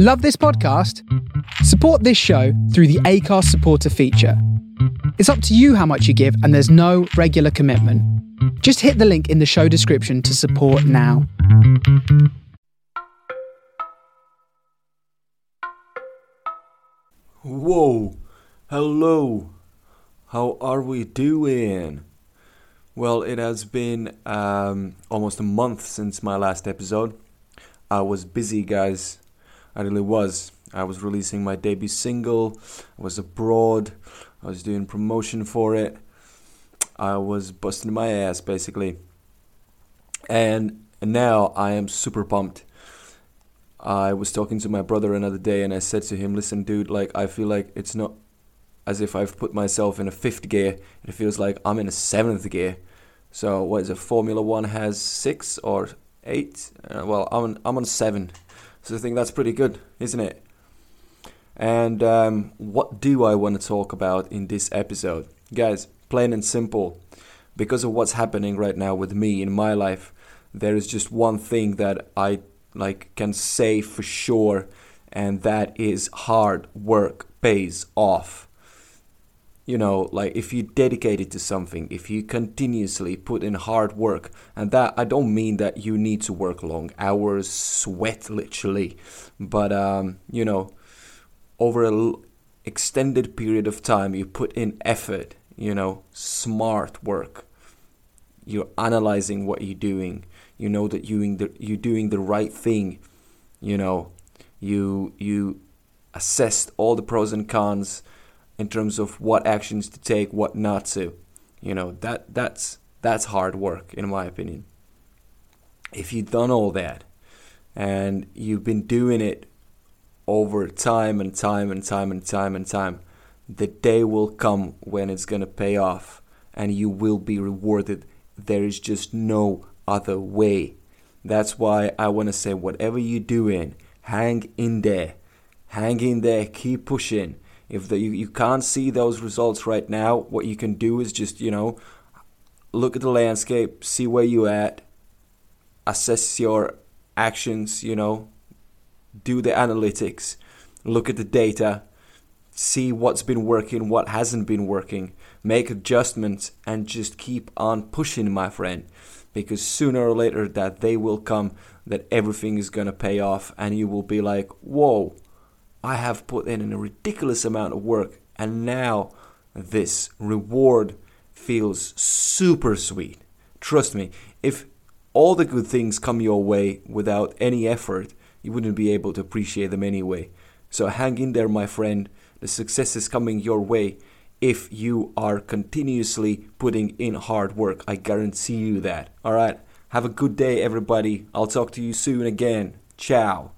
Love this podcast? Support this show through the Acast supporter feature. It's up to you how much you give, and there's no regular commitment. Just hit the link in the show description to support now. Whoa, hello, how are we doing? Well, it has been um, almost a month since my last episode. I was busy, guys. I really was. I was releasing my debut single, I was abroad, I was doing promotion for it, I was busting my ass basically. And now I am super pumped. I was talking to my brother another day and I said to him, Listen, dude, like, I feel like it's not as if I've put myself in a fifth gear. It feels like I'm in a seventh gear. So, what is it? Formula One has six or eight? Uh, well, I'm on, I'm on seven. So, I think that's pretty good, isn't it? And um, what do I want to talk about in this episode? Guys, plain and simple, because of what's happening right now with me in my life, there is just one thing that I like can say for sure and that is hard work pays off you know like if you dedicate it to something if you continuously put in hard work and that i don't mean that you need to work long hours sweat literally but um you know over a extended period of time you put in effort you know smart work. You're analyzing what you're doing. You know that you the, you're doing the right thing you know. You you assessed all the pros and cons in terms of what actions to take what not to you know that that's that's hard work in my opinion if you've done all that and you've been doing it over time and time and time and time and time the day will come when it's going to pay off and you will be rewarded there is just no other way. That's why I want to say, whatever you're doing, hang in there. Hang in there, keep pushing. If the, you, you can't see those results right now, what you can do is just, you know, look at the landscape, see where you're at, assess your actions, you know, do the analytics, look at the data, see what's been working, what hasn't been working, make adjustments, and just keep on pushing, my friend because sooner or later that day will come that everything is going to pay off and you will be like, whoa, I have put in a ridiculous amount of work and now this reward feels super sweet. Trust me, if all the good things come your way without any effort, you wouldn't be able to appreciate them anyway. So hang in there, my friend. The success is coming your way if you are continuously putting in hard work. I guarantee you that. All right. Have a good day, everybody. I'll talk to you soon again. Ciao.